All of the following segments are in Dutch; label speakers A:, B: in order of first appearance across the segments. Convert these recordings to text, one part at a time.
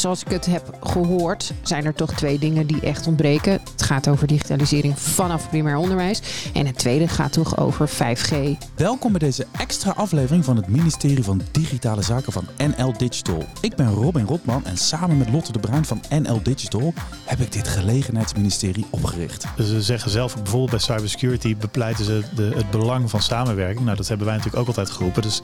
A: zoals ik het heb gehoord, zijn er toch twee dingen die echt ontbreken. Het gaat over digitalisering vanaf primair onderwijs. En het tweede gaat toch over 5G.
B: Welkom bij deze extra aflevering van het ministerie van Digitale Zaken van NL Digital. Ik ben Robin Rotman en samen met Lotte de Bruin van NL Digital heb ik dit gelegenheidsministerie opgericht.
C: Ze zeggen zelf ook bijvoorbeeld bij cybersecurity bepleiten ze de, het belang van samenwerking. Nou, dat hebben wij natuurlijk ook altijd geroepen. Dus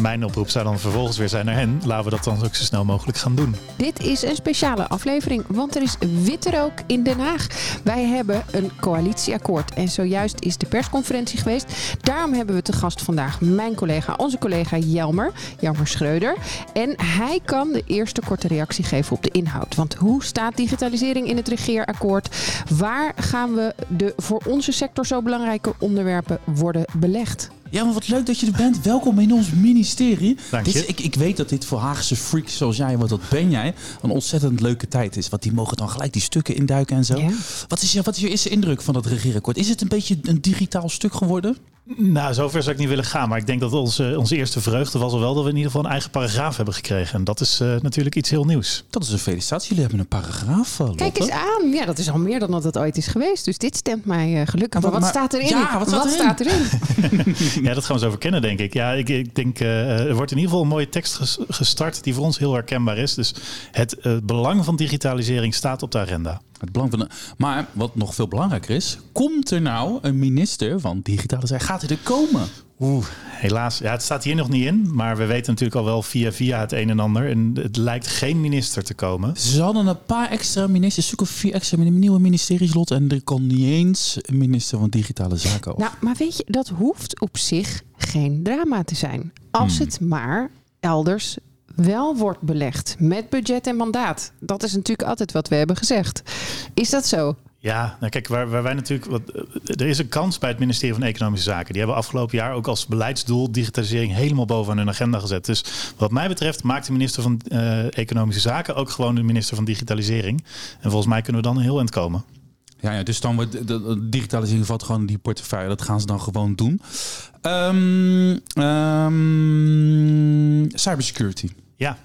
C: mijn oproep zou dan vervolgens weer zijn naar hen. Laten we dat dan ook zo snel mogelijk gaan doen.
A: Dit is een speciale aflevering, want er is witte rook in Den Haag. Wij hebben een coalitieakkoord en zojuist is de persconferentie geweest. Daarom hebben we te gast vandaag mijn collega, onze collega Jelmer, Jelmer Schreuder. En hij kan de eerste korte reactie geven op de inhoud. Want hoe staat digitalisering in het regeerakkoord? Waar gaan we de voor onze sector zo belangrijke onderwerpen worden belegd?
B: Ja, maar wat leuk dat je er bent. Welkom in ons ministerie.
C: Dank
B: Dit
C: je.
B: is- ik, ik weet dat dit voor Haagse freaks zoals jij, want dat ben jij, een ontzettend leuke tijd is. Want die mogen dan gelijk die stukken induiken en zo.
A: Ja.
B: Wat, is je, wat is je eerste indruk van dat regeerakkoord? Is het een beetje een digitaal stuk geworden?
C: Nou, zover zou ik niet willen gaan. Maar ik denk dat onze, onze eerste vreugde was al wel dat we in ieder geval een eigen paragraaf hebben gekregen. En dat is eh, natuurlijk iets heel nieuws.
B: Dat is een felicitatie. Jullie hebben een paragraaf. eh,
A: Kijk eens aan. Ja, dat is al meer dan dat het ooit is geweest. Dus dit stemt mij eh, gelukkig.
B: Maar
A: Maar wat staat erin?
B: Ja, wat staat erin?
A: staat erin?
C: Ja, dat gaan we zo verkennen, denk ik. Ja, ik, ik denk, eh, er wordt in ieder geval een mooie tekst ges- gestart die voor ons heel herkenbaar is. Dus het belang van digitalisering staat op de agenda.
B: Het belang van de, maar wat nog veel belangrijker is, komt er nou een minister van digitale zaken? Gaat hij er komen?
C: Oeh, helaas. Ja, het staat hier nog niet in. Maar we weten natuurlijk al wel via via het een en ander. En het lijkt geen minister te komen.
B: Ze hadden een paar extra ministers, zoeken vier extra nieuwe ministeries, Lot. En er kon niet eens een minister van digitale zaken over.
A: Nou, maar weet je, dat hoeft op zich geen drama te zijn. Als
B: Hmm.
A: het maar elders wel wordt belegd met budget en mandaat. Dat is natuurlijk altijd wat we hebben gezegd. Is dat zo?
C: Ja, nou kijk, waar, waar wij natuurlijk. Wat, eh, er is een kans bij het ministerie van Economische Zaken. Die hebben afgelopen jaar ook als beleidsdoel digitalisering helemaal bovenaan hun agenda gezet. Dus wat mij betreft maakt de minister van eh, Economische Zaken ook gewoon de minister van Digitalisering. En volgens mij kunnen we dan een heel eind komen.
B: Ja, ja, dus dan wordt de, de- de digitalisering valt gewoon in die portefeuille. Dat gaan ze dan gewoon doen. Ehm, ehm, cybersecurity.
C: Ja,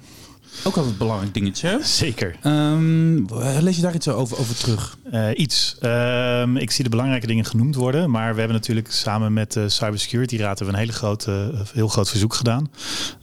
B: Ook altijd een belangrijk dingetje. hè?
C: zeker.
B: Ehm, lees je daar iets over, over terug?
C: Eh, iets. Ehm, ik zie de belangrijke dingen genoemd worden. Maar we hebben natuurlijk samen met de Cybersecurity Raad een hele grote, eh, heel groot verzoek gedaan.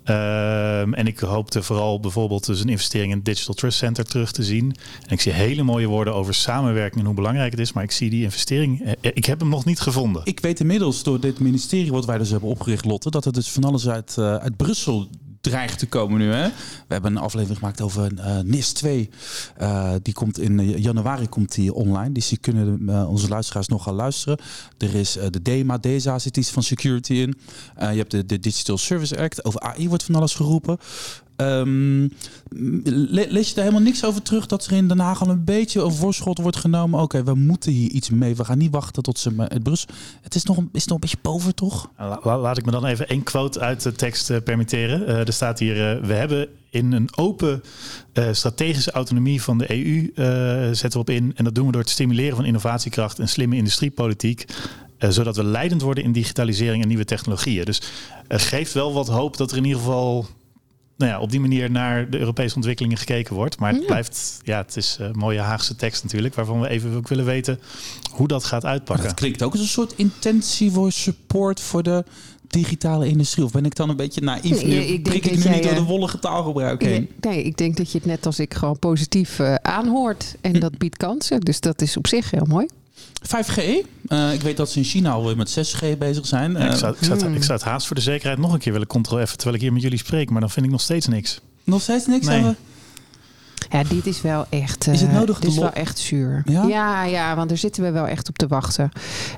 C: Ehm, en ik hoopte vooral bijvoorbeeld dus een investering in het Digital Trust Center terug te zien. En ik zie hele mooie woorden over samenwerking en hoe belangrijk het is. Maar ik zie die investering, eh, ik heb hem nog niet gevonden.
B: Ik weet inmiddels door dit ministerie wat wij dus hebben opgericht, Lotte, dat er dus van alles uit, eh, uit Brussel dreigt te komen nu. Hè? We hebben een aflevering gemaakt over eh, NIS 2. Eh, die komt in januari komt die online. Dus die kunnen eh, onze luisteraars nog gaan luisteren. Er is de DEMA, DESA zit iets van security in. Je hebt de, de Digital Service Act. Over AI wordt van alles geroepen. Ehm, le- lees je daar helemaal niks over terug dat er in Den Haag al een beetje een voorschot wordt genomen? Oké, we moeten hier iets mee. We gaan niet wachten tot ze Brussel. Het is nog een, is nog een beetje boven, toch?
C: La- la- laat ik me dan even één quote uit de tekst eh, permitteren. Eh, er staat hier: eh, We hebben in een open strategische autonomie van de EU eh, zetten we op in. En dat doen we door het stimuleren van innovatiekracht en slimme industriepolitiek. zodat we leidend worden in digitalisering en nieuwe technologieën. Dus het geeft wel wat hoop dat er in ieder geval nou ja, op die manier naar de Europese ontwikkelingen gekeken wordt. Maar het
A: Ja.
C: blijft, ja, het is een mooie Haagse tekst natuurlijk, waarvan we even ook willen weten hoe dat gaat uitpakken.
B: dat klinkt ook als een soort intentie voor support voor de digitale industrie. Of ben ik dan een beetje naïef?
A: Nee,
B: Nu
A: ik denk
B: ik
A: dat
B: nu
A: jij,
B: niet door de
A: eh,
B: wollige taalgebruik heen.
A: Nee, nee, ik denk dat je het net als ik gewoon positief eh, aanhoort. En dat biedt kansen. Dus dat is op zich heel mooi.
B: 5G. Eh, ik weet dat ze in China alweer met 6G bezig zijn.
C: Ja, ik, zou, ik, zou het,
A: Hmm.
C: ik zou het haast voor de zekerheid nog een keer willen controleren, even terwijl ik hier met jullie spreek, maar dan vind ik nog steeds niks.
B: nog steeds niks
C: Nee.
A: Ja, dit is wel echt.
B: Is het
A: eh,
B: nodig,
A: Dit is wel echt zuur.
B: Ja?
A: Ja? ja, want daar zitten we wel echt op te wachten.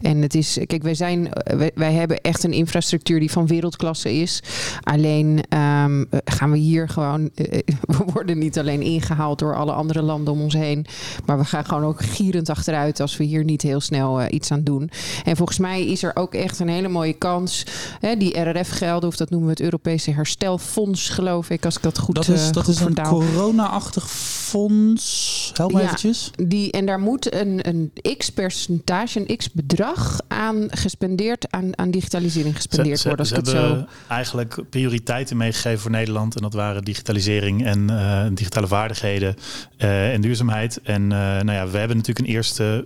A: En het is, kijk, wij zijn, eh, wij, wij hebben echt een infrastructuur die van wereldklasse is. Alleen ehm, eh, gaan we hier gewoon, eh, we worden niet alleen ingehaald door alle andere landen om ons heen, maar we gaan gewoon ook gierend achteruit als we hier niet heel snel iets aan doen. En volgens mij is er ook echt een hele mooie kans. Hè, die RRF-gelden, of dat noemen we het Europese Herstelfonds, geloof ik, als ik dat goed
B: Dat is, dat is een corona-achtig fonds. Help me
A: Ja.
B: eventjes.
A: Die, en daar moet een, een x-percentage, een x-bedrag aan gespendeerd, aan, aan digitalisering gespendeerd worden. Als
C: ze
A: ik het
C: hebben
A: zo...
C: eigenlijk prioriteiten meegegeven voor Nederland. En dat waren digitalisering en eh, digitale vaardigheden eh, en duurzaamheid. En eh, nou ja, we hebben natuurlijk een eerste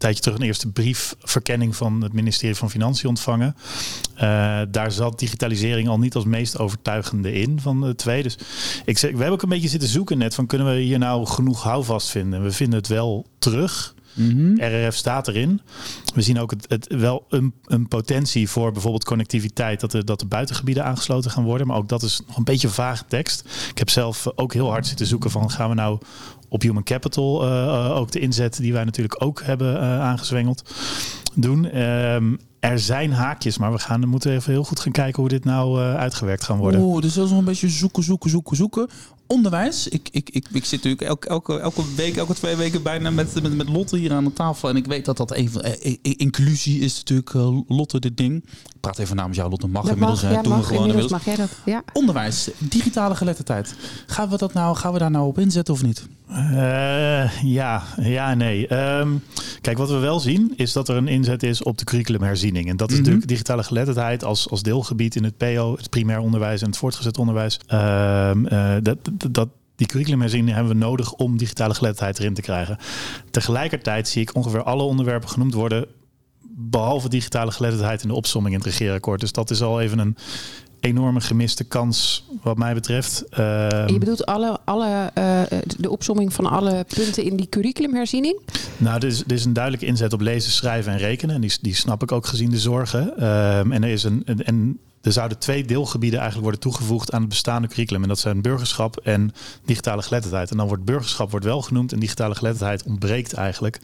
C: tijdje terug een eerste briefverkenning van het ministerie van Financiën ontvangen. Eh, daar zat digitalisering al niet als meest overtuigende in van de twee. Dus ik zeg, we hebben ook een beetje zitten zoeken net van kunnen we hier nou genoeg houvast vinden. We vinden het wel terug.
B: Mhm.
C: RRF staat erin. We zien ook het, het wel een, een potentie voor bijvoorbeeld connectiviteit, dat de, dat de buitengebieden aangesloten gaan worden. Maar ook dat is nog een beetje vage tekst. Ik heb zelf ook heel hard zitten zoeken van gaan we nou op human capital eh, eh, ook de inzet die wij natuurlijk ook hebben eh, aangezwengeld doen. Ehm, er zijn haakjes, maar we gaan, moeten even heel goed gaan kijken hoe dit nou eh, uitgewerkt gaan worden.
B: Oeh, dus dat is nog een beetje zoeken, zoeken, zoeken, zoeken. Onderwijs. Ik, ik, ik, ik zit natuurlijk elke, elke, elke week, elke twee weken bijna met, met, met Lotte hier aan de tafel. En ik weet dat dat een van... eh, eh, inclusie is natuurlijk Lotte dit ding. Ik praat even namens jou, Lotte. Mag
A: Dat
B: inmiddels.
A: mag, ja,
B: Doen we gewoon
A: Inmiddels
B: inmiddels.
A: mag jij dat. Ja.
B: Onderwijs, digitale geletterdheid. Gaan we, dat nou, gaan we daar nou op inzetten of niet?
C: Eh, ja, ja nee. Ehm, kijk, wat we wel zien is dat er een inzet is op de curriculumherziening. En dat is
B: Mhm.
C: natuurlijk digitale geletterdheid als, als deelgebied in het PO, het primair onderwijs en het voortgezet onderwijs. Ehm, eh, dat, dat, dat, die curriculumherziening hebben we nodig om digitale geletterdheid erin te krijgen. Tegelijkertijd zie ik ongeveer alle onderwerpen genoemd worden, behalve digitale geletterdheid in de opsomming in het regeerakkoord. Dus dat is al even een enorme gemiste kans wat mij betreft. Ehm,
A: je bedoelt alle, alle, eh, de opsomming van alle punten in die curriculumherziening?
C: Nou, er is, er is een duidelijke inzet op lezen, schrijven en rekenen. En die, die snap ik ook gezien de zorgen. Ehm, en er is een. een- En er zouden twee deelgebieden eigenlijk worden toegevoegd aan het bestaande curriculum. En dat zijn burgerschap en digitale geletterdheid. En dan wordt burgerschap wordt wel genoemd en digitale geletterdheid ontbreekt eigenlijk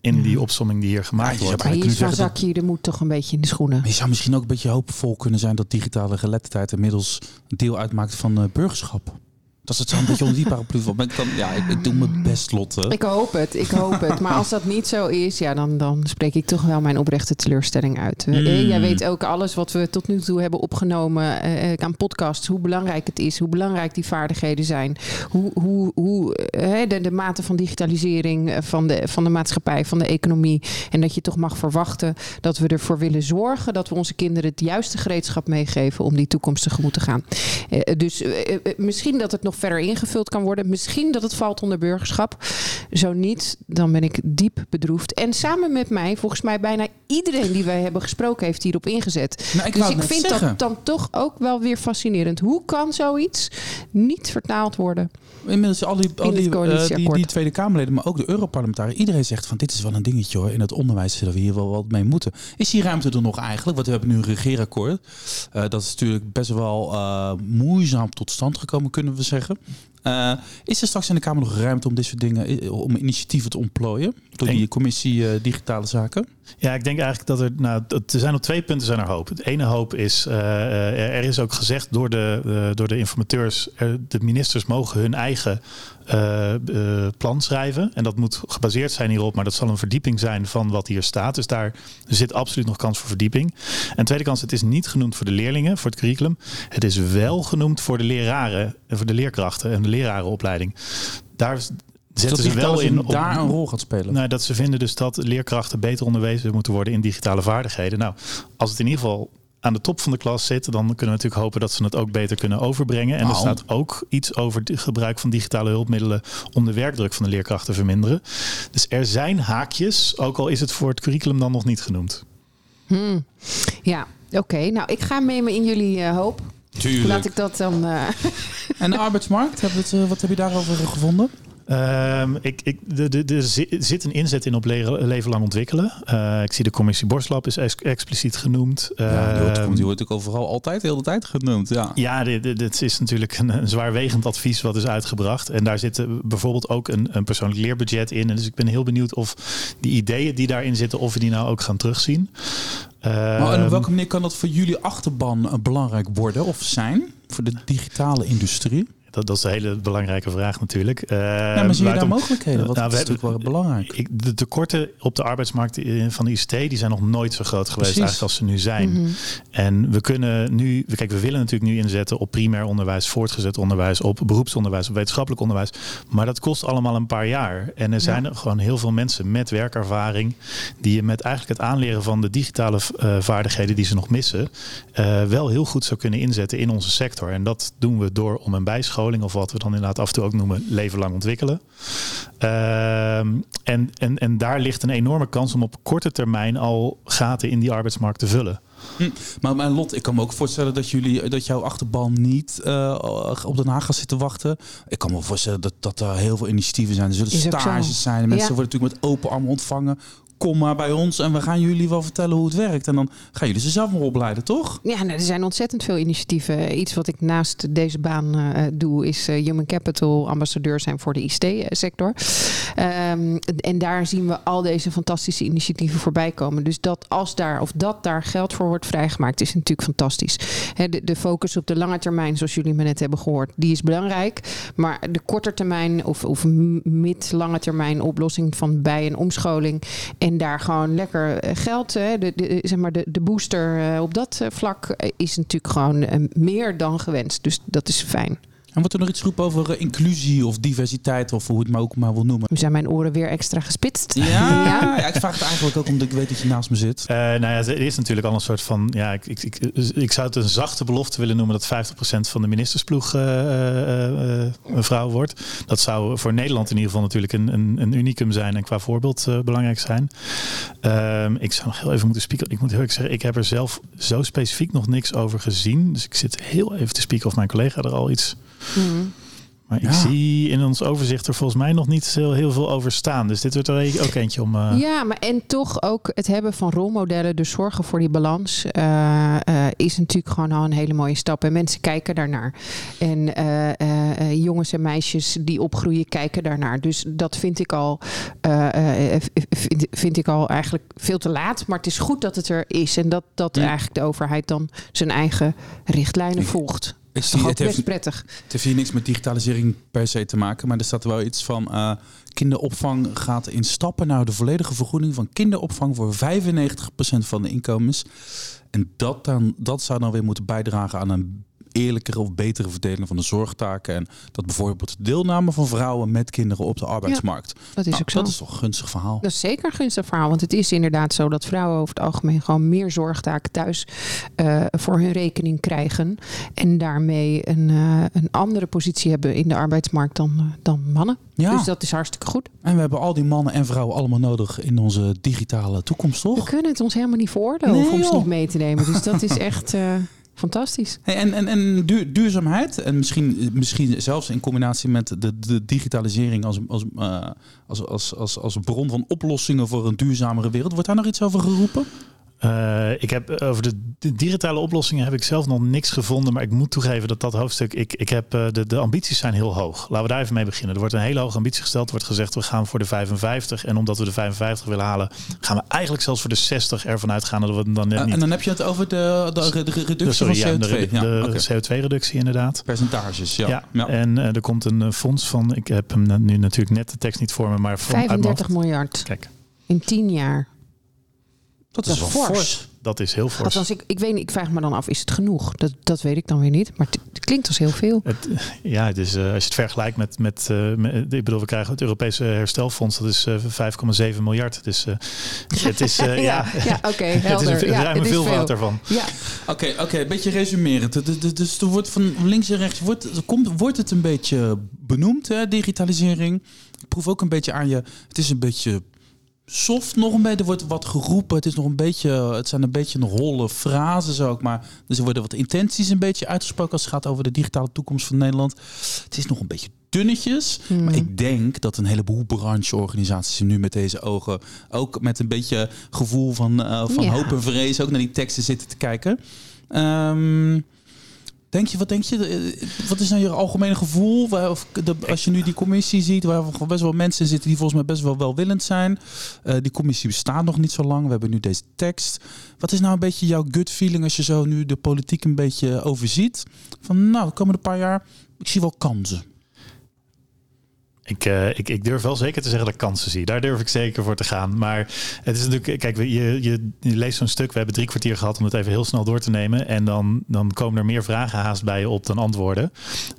C: in die opsomming die hier gemaakt
B: Ja, je
C: wordt.
A: Maar
B: kunnen
A: hier van zakje, er moet toch een beetje in de schoenen.
B: Maar je zou misschien ook een beetje hoopvol kunnen zijn dat digitale geletterdheid inmiddels deel uitmaakt van eh, burgerschap. Dat het zo een beetje onder die paraplu valt. Maar ik, kan, ja, ik, ik doe mijn best, Lotte.
A: Ik hoop het, ik hoop het. Maar als dat niet zo is, ja, dan, dan spreek ik toch wel mijn oprechte teleurstelling uit. Eh,
B: Mm.
A: Jij weet ook alles wat we tot nu toe hebben opgenomen eh, aan podcasts, hoe belangrijk het is, hoe belangrijk die vaardigheden zijn, hoe, hoe, hoe eh, de, de mate van digitalisering eh, van de, van de maatschappij, van de economie. En dat je toch mag verwachten dat we ervoor willen zorgen dat we onze kinderen het juiste gereedschap meegeven om die toekomst tegemoet te gaan. Eh, dus eh, eh, misschien dat het nog verder ingevuld kan worden. Misschien dat het valt onder burgerschap. Zo niet, dan ben ik diep bedroefd. En samen met mij, volgens mij bijna iedereen die wij hebben gesproken, heeft hierop ingezet.
B: Nou, ik
A: dus ik vind
B: zeggen.
A: dat dan toch ook wel weer fascinerend. Hoe kan zoiets niet vertaald worden?
B: Inmiddels al die, al
A: het
B: die, eh, die, die Tweede Kamerleden, maar ook de Europarlementariër. Iedereen zegt van dit is wel een dingetje hoor. In het onderwijs zullen we hier wel wat mee moeten. Is die ruimte er nog eigenlijk? Want we hebben nu een regeerakkoord. Eh, dat is natuurlijk best wel eh, moeizaam tot stand gekomen, kunnen we zeggen. Eh, is er straks in de Kamer nog ruimte om dit soort dingen, eh, om initiatieven te ontplooien? Door die commissie eh, Digitale Zaken?
C: Ja, ik denk eigenlijk dat er, nou, er zijn op twee punten zijn er hoop. Het ene hoop is, er is ook gezegd door de, door de informateurs, er- de ministers mogen hun eigen eh, eh, plan schrijven. En dat moet gebaseerd zijn hierop, maar dat zal een verdieping zijn van wat hier staat. Dus daar zit absoluut nog kans voor verdieping. En tweede kans, het is niet genoemd voor de leerlingen, voor het curriculum. Het is wel genoemd voor de leraren en voor de leerkrachten en de lerarenopleiding. Daar zetten ze wel in op,
B: daar een rol gaat spelen.
C: nou, dat ze vinden dus dat leerkrachten beter onderwezen moeten worden in digitale vaardigheden. Nou, als het in ieder geval aan de top van de klas zit, dan kunnen we natuurlijk hopen dat ze het ook beter kunnen overbrengen. En er
B: Nou.
C: staat ook iets over het gebruik van digitale hulpmiddelen om de werkdruk van de leerkrachten te verminderen. Dus er zijn haakjes, ook al is het voor het curriculum dan nog niet genoemd.
A: Hmm. Ja, oké. Nou, ik ga mee in jullie eh, hoop.
B: Tuurlijk.
A: Laat ik dat dan. eh,
B: En de arbeidsmarkt, eh, wat heb je daarover gevonden?
C: Ehm, ik, ik, de, de, de, zi- zit een inzet in op le- leven lang ontwikkelen. Eh, ik zie de commissie Borstlab is ex- expliciet genoemd.
B: Ja, die wordt,
C: Ehm,
B: die wordt natuurlijk overal altijd, de hele tijd genoemd. Ja.
C: Ja, dit, dit- dit is natuurlijk een, een zwaarwegend advies wat is uitgebracht. En daar zit eh, bijvoorbeeld ook een, een persoonlijk leerbudget in. En dus ik ben heel benieuwd of die ideeën die daarin zitten, of we die nou ook gaan terugzien.
B: Maar en
C: Ehm,
B: op welke manier kan dat voor jullie achterban eh, belangrijk worden of zijn? Voor de digitale industrie?
C: Dat, dat is een hele belangrijke vraag natuurlijk. Uh,
B: ja, maar zie je daar mogelijkheden? Wat nou, is natuurlijk wel belangrijk.
C: Ik, de tekorten op de arbeidsmarkt van de ICT die zijn nog nooit zo groot geweest eigenlijk als ze nu zijn. Mhm. En we kunnen nu, kijk, we willen natuurlijk nu inzetten op primair onderwijs, voortgezet onderwijs, op beroepsonderwijs, op wetenschappelijk onderwijs. Maar dat kost allemaal een paar jaar. En er zijn er gewoon heel veel mensen met werkervaring die je met eigenlijk het aanleren van de digitale uh, vaardigheden die ze nog missen, uh, wel heel goed zou kunnen inzetten in onze sector. En dat doen we door om een bijscholing, of wat we dan inderdaad af en toe ook noemen, leven lang ontwikkelen. Uh, en, en, en daar ligt een enorme kans om op korte termijn al gaten in die arbeidsmarkt te vullen.
B: Hm. Maar mijn lot, ik kan me ook voorstellen dat jullie dat jouw achterban niet uh, op Den Haag gaat zitten wachten. Ik kan me voorstellen dat, dat er heel veel initiatieven zijn. Er zullen stages zijn. Mensen worden natuurlijk met open armen ontvangen kom maar bij ons en we gaan jullie wel vertellen hoe het werkt. En dan gaan jullie ze zelf maar opleiden, toch?
A: Ja, nou, er zijn ontzettend veel initiatieven. Iets wat ik naast deze baan uh, doe, is uh, Human Capital ambassadeur zijn voor de ICT-sector. Ehm, en daar zien we al deze fantastische initiatieven voorbij komen. Dus dat als daar of dat daar geld voor wordt vrijgemaakt, is natuurlijk fantastisch. de, de, focus op de lange termijn, zoals jullie me net hebben gehoord, die is belangrijk. Maar de korte termijn of, of mid-lange termijn oplossing van bij- en omscholing en en daar gewoon lekker eh, geld, de, de, zeg maar de, de booster eh, op dat eh, vlak is natuurlijk gewoon meer dan gewenst. Dus dat is fijn.
B: En wordt er nog iets geroepen over eh, inclusie of diversiteit of hoe het maar ook maar wil noemen?
A: Nu zijn mijn oren weer extra gespitst.
B: Ja, ja. ik vraag het eigenlijk ook omdat ik weet dat je naast me zit.
C: Uh, nou ja, er is natuurlijk al een soort van, ja, ik, ik, ik, ik zou het een zachte belofte willen noemen dat 50% van de ministersploeg uh, een vrouw wordt. Dat zou voor Nederland in ieder geval natuurlijk een, een, een unicum zijn en qua voorbeeld belangrijk zijn. Ehm, ik zou nog heel even moeten spieken. Ik moet heel erg zeggen, ik heb er zelf zo specifiek nog niks over gezien. Dus ik zit heel even te spieken of mijn collega er al iets Mm. Maar ik zie in ons overzicht er volgens mij nog niet heel, heel veel over staan. Dus dit wordt er ook eentje om. Uh...
A: Ja, maar en toch ook het hebben van rolmodellen, dus zorgen voor die balans, uh, uh, is natuurlijk gewoon al een hele mooie stap. En mensen kijken daarnaar. En jongens en meisjes die opgroeien, kijken daarnaar. Dus dat vind ik al, vind, vind, ik al eigenlijk veel te laat. Maar het is goed dat het er is. En dat, dat eigenlijk de overheid dan zijn eigen richtlijnen volgt. Zie, het heeft, prettig.
B: Het heeft hier niks met digitalisering per se te maken, maar er staat wel iets van uh, kinderopvang gaat in stappen naar de volledige vergoeding van kinderopvang voor 95% van de inkomens. En dat, dan, dat zou dan weer moeten bijdragen aan een eerlijkere of betere verdeling van de zorgtaken. En dat bijvoorbeeld de deelname van vrouwen met kinderen op de arbeidsmarkt.
A: dat is nou, ook zo.
B: Dat is toch een gunstig verhaal?
A: Dat is zeker een gunstig verhaal. Want het is inderdaad zo dat vrouwen over het algemeen gewoon meer zorgtaken thuis uh, voor hun rekening krijgen. En daarmee een, uh, een andere positie hebben in de arbeidsmarkt dan, uh, dan mannen. Ja. Dus dat is hartstikke goed.
B: En we hebben al die mannen en vrouwen allemaal nodig in onze digitale toekomst, toch?
A: We kunnen het ons helemaal niet veroorloven nee, om ze niet mee te nemen. Dus dat is echt... Fantastisch.
B: En en, en duurzaamheid, en misschien, misschien zelfs in combinatie met de, de digitalisering als, als, uh, als, als, als, als bron van oplossingen voor een duurzamere wereld. Wordt daar nog iets over geroepen?
C: Uh, ik heb eh, over de, digitale oplossingen heb ik zelf nog niks gevonden. Maar ik moet toegeven dat dat hoofdstuk. Ik, ik heb, uh, de, de ambities zijn heel hoog. Laten we daar even mee beginnen. Er wordt een hele hoge ambitie gesteld. Er wordt gezegd we gaan voor de 55. En omdat we de 55 willen halen, gaan we eigenlijk zelfs voor de 60 ervan uitgaan dat we dan net niet.
B: En dan heb je het over de, de, de reductie sorry, van CO2.
C: Ja, de, de CO2-reductie inderdaad.
B: Percentages, ja.
C: ja. En er komt een fonds van. Ik heb hem nu natuurlijk net de tekst niet voor me, maar.
A: 35 miljard. Kijk. In 10 jaar.
B: Dat, is, wel fors.
C: Dat is heel fors.
A: Althans, ik, ik weet niet, ik vraag me dan af, is het genoeg? Dat, dat weet ik dan weer niet. Maar het, klinkt als heel veel.
C: Het, ja, het is, uh, als je het vergelijkt met, met, uh, met, ik bedoel, we krijgen het Europese herstelfonds, dat is uh, 5,7 miljard. Dus het is, ja,
A: ja, ja oké, okay,
C: Het is een
A: ja,
C: ruime veelvoud daarvan.
B: Ja. Oké, oké, een beetje resumerend. Dus er wordt van links en rechts, wordt, er komt, wordt het een beetje benoemd, hè, digitalisering. Ik proef ook een beetje aan je, het is een beetje soft nog een beetje. Er wordt wat geroepen. Het, is nog een beetje, het zijn een beetje een holle frases ook. Maar dus er worden wat intenties een beetje uitgesproken als het gaat over de digitale toekomst van Nederland. Het is nog een beetje dunnetjes. Hmm. Maar ik denk dat een heleboel brancheorganisaties nu met deze ogen ook met een beetje gevoel van, uh, van hoop en vrees ook naar die teksten zitten te kijken. Um, Denk je, wat denk je? eh, Wat is nou je algemene gevoel? Of de, als je nu die commissie ziet, waar best wel mensen zitten die volgens mij best wel welwillend zijn. Eh, die commissie bestaat nog niet zo lang. We hebben nu deze tekst. Wat is nou een beetje jouw gut feeling als je zo nu de politiek een beetje overziet? Van nou, de komende paar jaar, ik zie wel kansen.
C: Ik, eh, ik, ik durf wel zeker te zeggen dat ik kansen zie. Daar durf ik zeker voor te gaan. Maar het is natuurlijk, kijk, je, je, je leest zo'n stuk. We hebben drie kwartier gehad om het even heel snel door te nemen. En dan, dan komen er meer vragen haast bij je op dan antwoorden.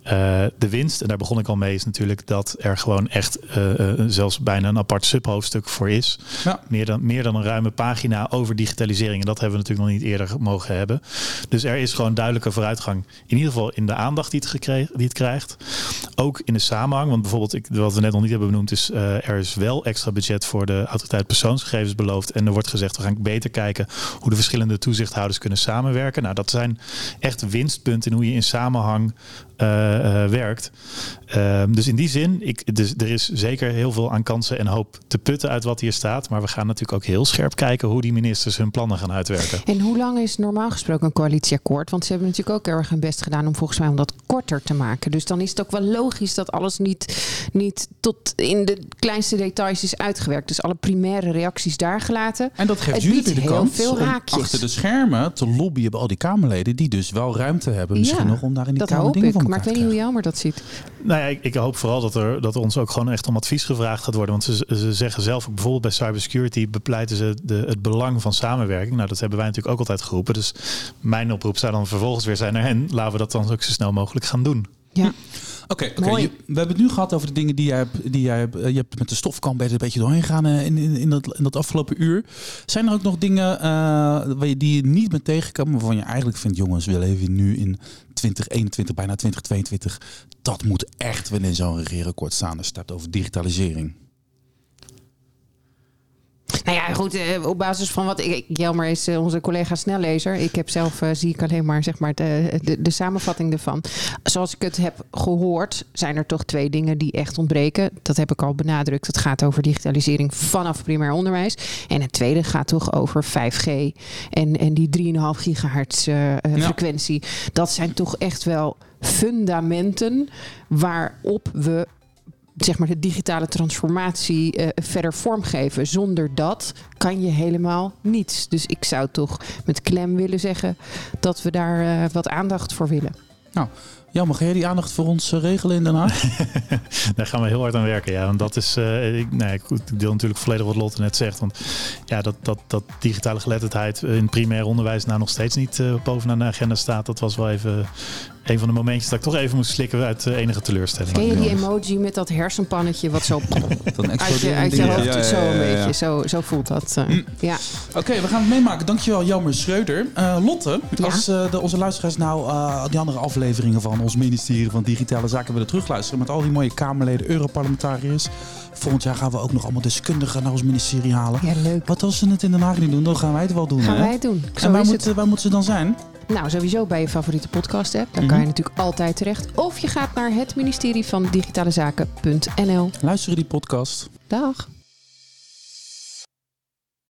C: Eh, de winst, en daar begon ik al mee, is natuurlijk dat er gewoon echt eh, zelfs bijna een apart subhoofdstuk voor is.
B: Ja.
C: Meer, dan, meer dan een ruime pagina over digitalisering. En dat hebben we natuurlijk nog niet eerder mogen hebben. Dus er is gewoon duidelijke vooruitgang. In ieder geval in de aandacht die het, gekre- die het krijgt. Ook in de samenhang. Want bijvoorbeeld, ik, wat we net nog niet hebben benoemd, is eh, er is wel extra budget voor de autoriteit persoonsgegevens beloofd. En er wordt gezegd, we gaan beter kijken hoe de verschillende toezichthouders kunnen samenwerken. Nou, dat zijn echt winstpunten in hoe je in samenhang eh, eh, werkt. Ehm, dus in die zin, ik, dus, er is zeker heel veel aan kansen en hoop te putten uit wat hier staat. Maar we gaan natuurlijk ook heel scherp kijken hoe die ministers hun plannen gaan uitwerken.
A: En hoe lang is normaal gesproken een coalitieakkoord? Want ze hebben natuurlijk ook erg hun best gedaan om volgens mij om dat korter te maken. Dus dan is het ook wel logisch dat alles niet, niet tot in de kleinste details is uitgewerkt. Dus alle primaire reacties daar gelaten.
B: En dat geeft
A: Het
B: jullie weer de
A: heel
B: kans om
A: haakjes.
B: achter de schermen te lobbyen bij al die Kamerleden die dus wel ruimte hebben. Misschien
A: Ja,
B: nog om daar in die
A: Dat
B: Kamer
A: hoop
B: dingen
A: ik.
B: van
A: Maar ik weet niet hoe Jelmer dat ziet.
C: Nou ja, ik, ik hoop vooral dat er, dat er ons ook gewoon echt om advies gevraagd gaat worden. Want ze, ze zeggen zelf ook bijvoorbeeld bij cybersecurity bepleiten ze de, het belang van samenwerking. Nou, dat hebben wij natuurlijk ook altijd geroepen. Dus mijn oproep zou dan vervolgens weer zijn naar hen. Laten we dat dan ook zo snel mogelijk gaan doen.
A: Ja.
B: Oké, we hebben het nu gehad over de dingen die jij hebt. Die jij hebt eh, je hebt met de stofkamp er een beetje doorheen gegaan eh, in, in, in, dat, in dat afgelopen uur. Zijn er ook nog dingen waar je, die je niet bent tegengekomen, waarvan je eigenlijk vindt, jongens, we leven nu in 2021, bijna 2022. Dat moet echt wel in zo'n regeerakkoord staan als het hebt over digitalisering.
A: Nou ja, goed, eh, op basis van wat ik. Jelmer is eh, onze collega snellezer. Ik heb zelf, eh, zie ik alleen maar, zeg maar de, de, de samenvatting ervan. Zoals ik het heb gehoord, zijn er toch twee dingen die echt ontbreken. Dat heb ik al benadrukt. Het gaat over digitalisering vanaf primair onderwijs. En het tweede gaat toch over 5G en, en die 3,5 gigahertz
B: Ja.
A: frequentie. Dat zijn toch echt wel fundamenten waarop we zeg maar de digitale transformatie eh, verder vormgeven. Zonder dat kan je helemaal niets. Dus ik zou toch met klem willen zeggen dat we daar eh, wat aandacht voor willen.
B: Jammer, ga jij die aandacht voor ons eh, regelen in Den Haag?
C: Daar gaan we heel hard aan werken. Ja, want dat is. eh, ik, nee, goed, ik deel natuurlijk volledig wat Lotte net zegt. Want ja, dat, dat, dat digitale geletterdheid in primair onderwijs nou nog steeds niet eh, bovenaan de agenda staat. Dat was wel even een van de momentjes dat ik toch even moest slikken uit eh, enige teleurstelling.
A: Ken je die emoji met dat hersenpannetje wat zo
B: Dan
A: uit je, uit je hoofd
B: Ja, ja,
A: zo een
B: ja, ja.
A: beetje. Zo, zo voelt dat. eh.
B: Mm.
A: Ja.
B: Oké, we gaan het meemaken. Dankjewel, Jammer Schreuder. Eh, Lotte,
A: Ja?
B: als eh, de, onze luisteraars nou eh, die andere afleveringen van ons ministerie van Digitale Zaken willen terugluisteren met al die mooie Kamerleden, Europarlementariërs. Volgend jaar gaan we ook nog allemaal deskundigen naar ons ministerie halen.
A: ja, leuk.
B: Wat als ze het in Den Haag niet doen, dan gaan wij het wel doen.
A: Gaan
B: hè?
A: wij het doen. Zo
B: en waar, moet, waar moeten ze dan zijn?
A: Nou, sowieso bij je favoriete podcast app. Daar
B: Mhm.
A: kan je natuurlijk altijd terecht. Of je gaat naar het ministerie van Digitale Zaken.nl.
B: Luisteren die podcast.
A: Dag.